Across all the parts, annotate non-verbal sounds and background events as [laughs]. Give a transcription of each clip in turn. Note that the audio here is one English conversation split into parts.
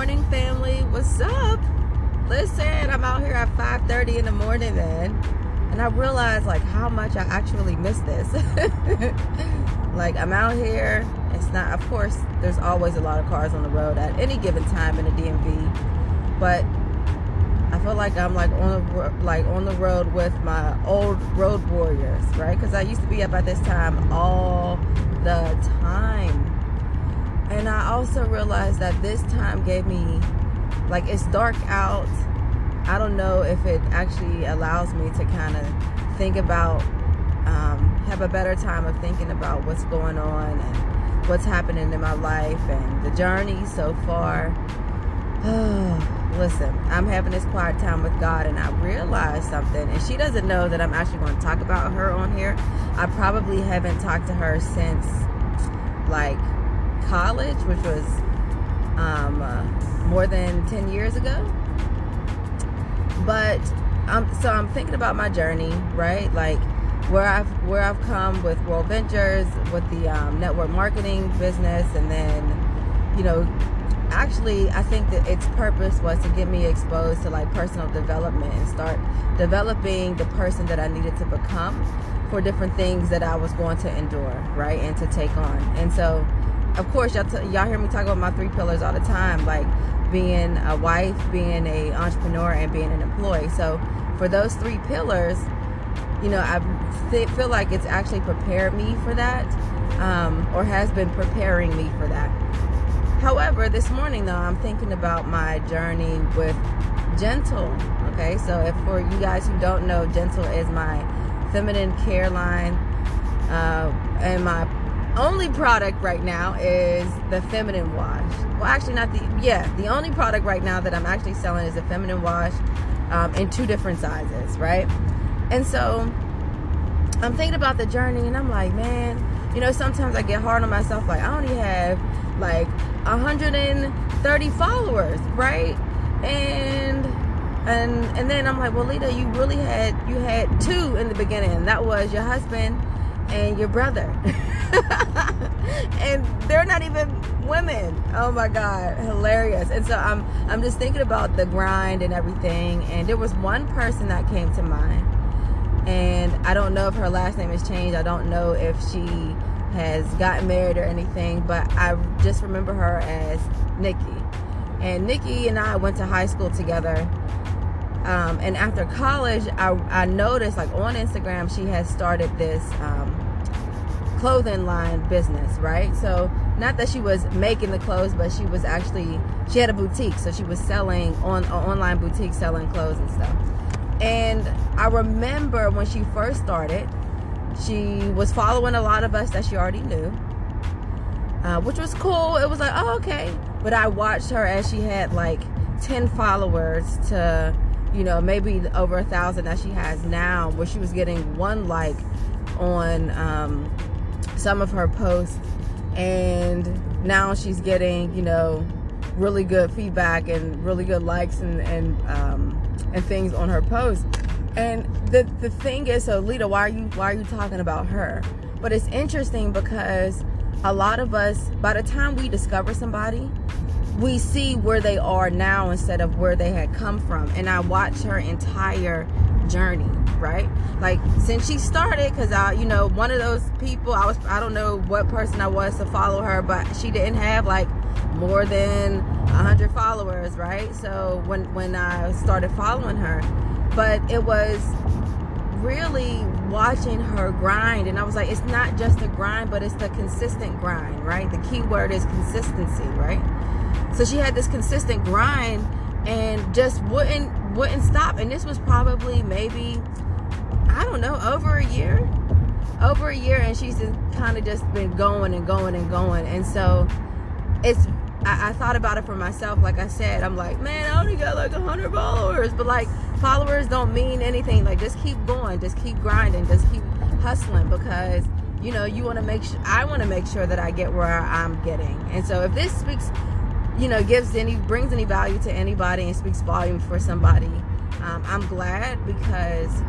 morning, family. What's up? Listen, I'm out here at 5:30 in the morning then, and I realized like how much I actually miss this. [laughs] like I'm out here. It's not, of course, there's always a lot of cars on the road at any given time in the DMV, but I feel like I'm like on the like on the road with my old road warriors, right? Because I used to be up at this time all the time and I also realized that this time gave me, like, it's dark out. I don't know if it actually allows me to kind of think about, um, have a better time of thinking about what's going on and what's happening in my life and the journey so far. [sighs] Listen, I'm having this quiet time with God, and I realized something. And she doesn't know that I'm actually going to talk about her on here. I probably haven't talked to her since like college, which was um, uh, more than 10 years ago. But um, so I'm thinking about my journey, right? Like where I've where I've come with World Ventures, with the um, network marketing business, and then you know, actually, I think that its purpose was to get me exposed to like personal development and start developing the person that I needed to become for different things that I was going to endure, right, and to take on. And so of course, y'all, y'all hear me talk about my three pillars all the time, like being a wife, being a entrepreneur, and being an employee. So for those three pillars, you know, I feel like it's actually prepared me for that, um, or has been preparing me for that. However, this morning though, I'm thinking about my journey with Gentle. Okay, so if for you guys who don't know, Gentle is my feminine care line, uh, and my only product right now is the feminine wash. Well, actually, not the, yeah, the only product right now that I'm actually selling is a feminine wash um, in two different sizes, right? And so I'm thinking about the journey and I'm like, man, you know, sometimes I get hard on myself. Like, I only have like 130 followers, right? And and and then I'm like, well, Lita, you really had you had two in the beginning. That was your husband and your brother. [laughs] [laughs] and they're not even women. Oh my god, hilarious. And so I'm I'm just thinking about the grind and everything and there was one person that came to mind. And I don't know if her last name has changed. I don't know if she has gotten married or anything, but I just remember her as Nikki. And Nikki and I went to high school together um, and after college, I, I, noticed like on Instagram, she has started this um, clothing line business, right? So not that she was making the clothes, but she was actually she had a boutique, so she was selling on an online boutique, selling clothes and stuff. And I remember when she first started, she was following a lot of us that she already knew, uh, which was cool. It was like, oh okay. But I watched her as she had like ten followers to you know, maybe over a thousand that she has now, where she was getting one like on um, some of her posts, and now she's getting, you know, really good feedback and really good likes and and um, and things on her posts. And the the thing is, so Lita, why are you why are you talking about her? But it's interesting because a lot of us, by the time we discover somebody, we see where they are now instead of where they had come from. And I watched her entire journey, right? Like since she started, because I, you know, one of those people, I was, I don't know what person I was to follow her, but she didn't have like more than a hundred followers, right? So when when I started following her, but it was really watching her grind and I was like it's not just the grind but it's the consistent grind right the key word is consistency right so she had this consistent grind and just wouldn't wouldn't stop. And this was probably maybe I don't know over a year, over a year, and she's kind of just been going and going and going. And so it's I, I, thought about it for myself. Like I said, I'm like, man, I only got like a hundred followers, but like followers don't mean anything. Like just keep going, just keep grinding, just keep hustling because you know you want to make sure I want to make sure that I get where I'm getting. And so if this speaks you know gives any brings any value to anybody and speaks volume for somebody um, i'm glad because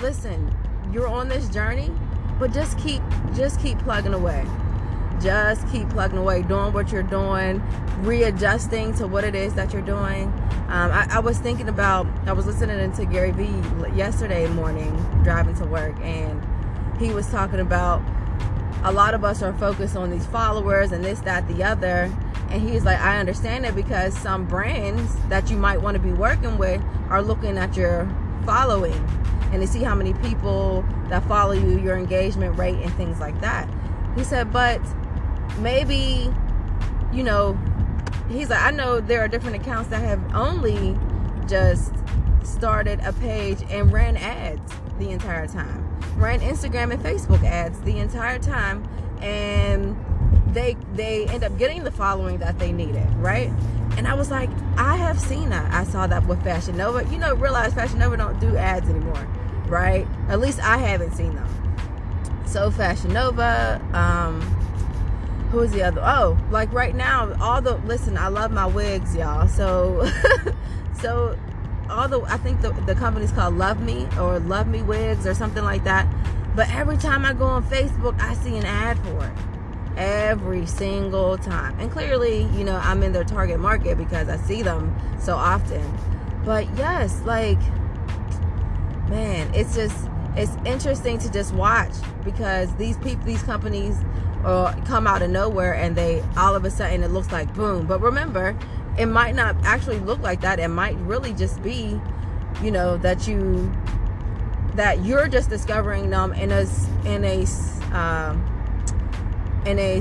listen you're on this journey but just keep just keep plugging away just keep plugging away, doing what you're doing, readjusting to what it is that you're doing. Um, I, I, was thinking about, I was listening to Gary Vee yesterday morning driving to work, and he was talking about a lot of us are focused on these followers and this, that, the other. And he's like, I understand it because some brands that you might want to be working with are looking at your following and to see how many people that follow you, your engagement rate, and things like that. He said, but maybe, you know, he's like, I know there are different accounts that have only just started a page and ran ads the entire time, ran Instagram and Facebook ads the entire time, and they they end up getting the following that they needed, right? And I was like, I have seen that. I saw that with Fashion Nova. You know, realize Fashion Nova don't do ads anymore, right? At least I haven't seen them. So Fashion Nova, um, who is the other? Oh, like right now, all the listen. I love my wigs, y'all. So, [laughs] so all the I think the the company's called Love Me or Love Me Wigs or something like that. But every time I go on Facebook, I see an ad for it every single time. And clearly, you know, I'm in their target market because I see them so often. But yes, like, man, it's just, it's interesting to just watch because these people, these companies uh, come out of nowhere and they all of a sudden it looks like boom. But remember, it might not actually look like that. It might really just be, you know, that you, that you're just discovering them in a, in a, um, in a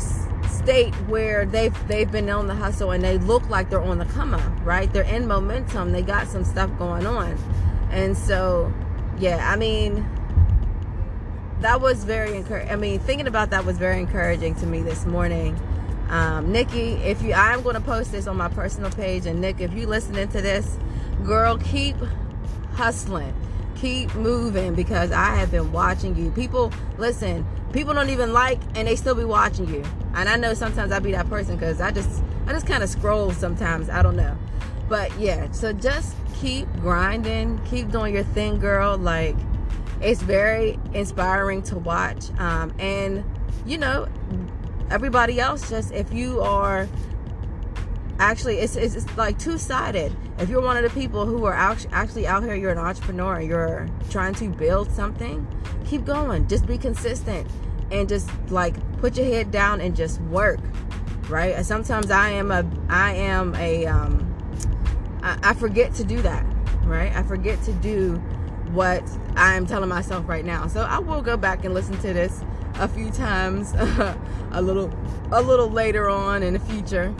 state where they've they've been on the hustle and they look like they're on the come up, right? They're in momentum. They got some stuff going on, and so yeah, I mean that was very encouraging. I mean, thinking about that was very encouraging to me this morning. Um, Nikki, if you, I'm going to post this on my personal page, and Nick, if you listening to this, girl, keep hustling, keep moving because I have been watching you. People, listen, people don't even like and they still be watching you. And i know sometimes i be that person because i just i just kind of scroll sometimes i don't know. But yeah so just keep grinding keep doing your thing girl. Like it's very inspiring to watch. Um, and you know everybody else just if you are actually it's, it's, it's like two-sided. If you're one of the people who are actually out here you're an entrepreneur you're trying to build something keep going. Just be consistent and just like put your head down and just work right? Sometimes i am a i am a um I, I forget to do that right? I forget to do what i'm telling myself right now. So i will go back and listen to this a few times [laughs] a little a little later on in the future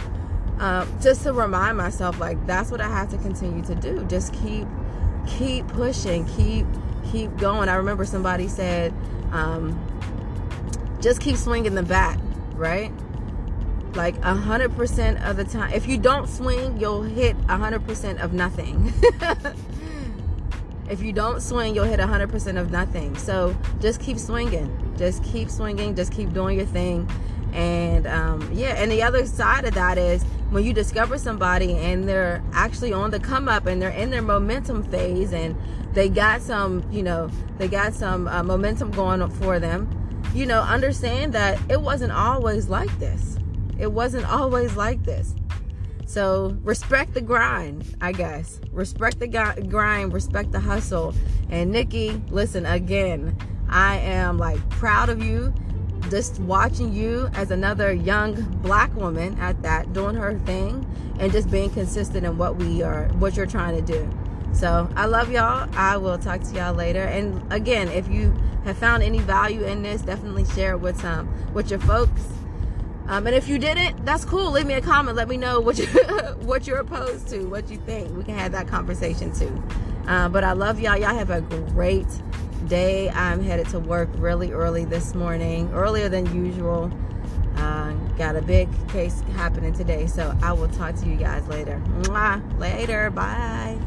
um, just to remind myself like that's what i have to continue to do just keep keep pushing keep keep going i remember somebody said um, just keep swinging the bat, right? Like a hundred percent of the time. If you don't swing, you'll hit a hundred percent of nothing. [laughs] if you don't swing, you'll hit a hundred percent of nothing. So just keep swinging. Just keep swinging. Just keep doing your thing. And um, yeah, and the other side of that is when you discover somebody and they're actually on the come up and they're in their momentum phase and they got some, you know, they got some uh, momentum going for them you know, understand that it wasn't always like this. It wasn't always like this. So respect the grind, I guess. Respect the grind, respect the hustle. And Nikki, listen again, I am like proud of you. Just watching you as another young black woman at that, doing her thing and just being consistent in what we are, what you're trying to do. So I love y'all. I will talk to y'all later. And again, if you have found any value in this, definitely share it with um with your folks. Um, and if you didn't, that's cool. Leave me a comment. Let me know what you [laughs] what you're opposed to, what you think. We can have that conversation too. Uh, but I love y'all. Y'all have a great day. I'm headed to work really early this morning, earlier than usual. Uh, got a big case happening today, so I will talk to you guys later. Mwah. Later. Bye.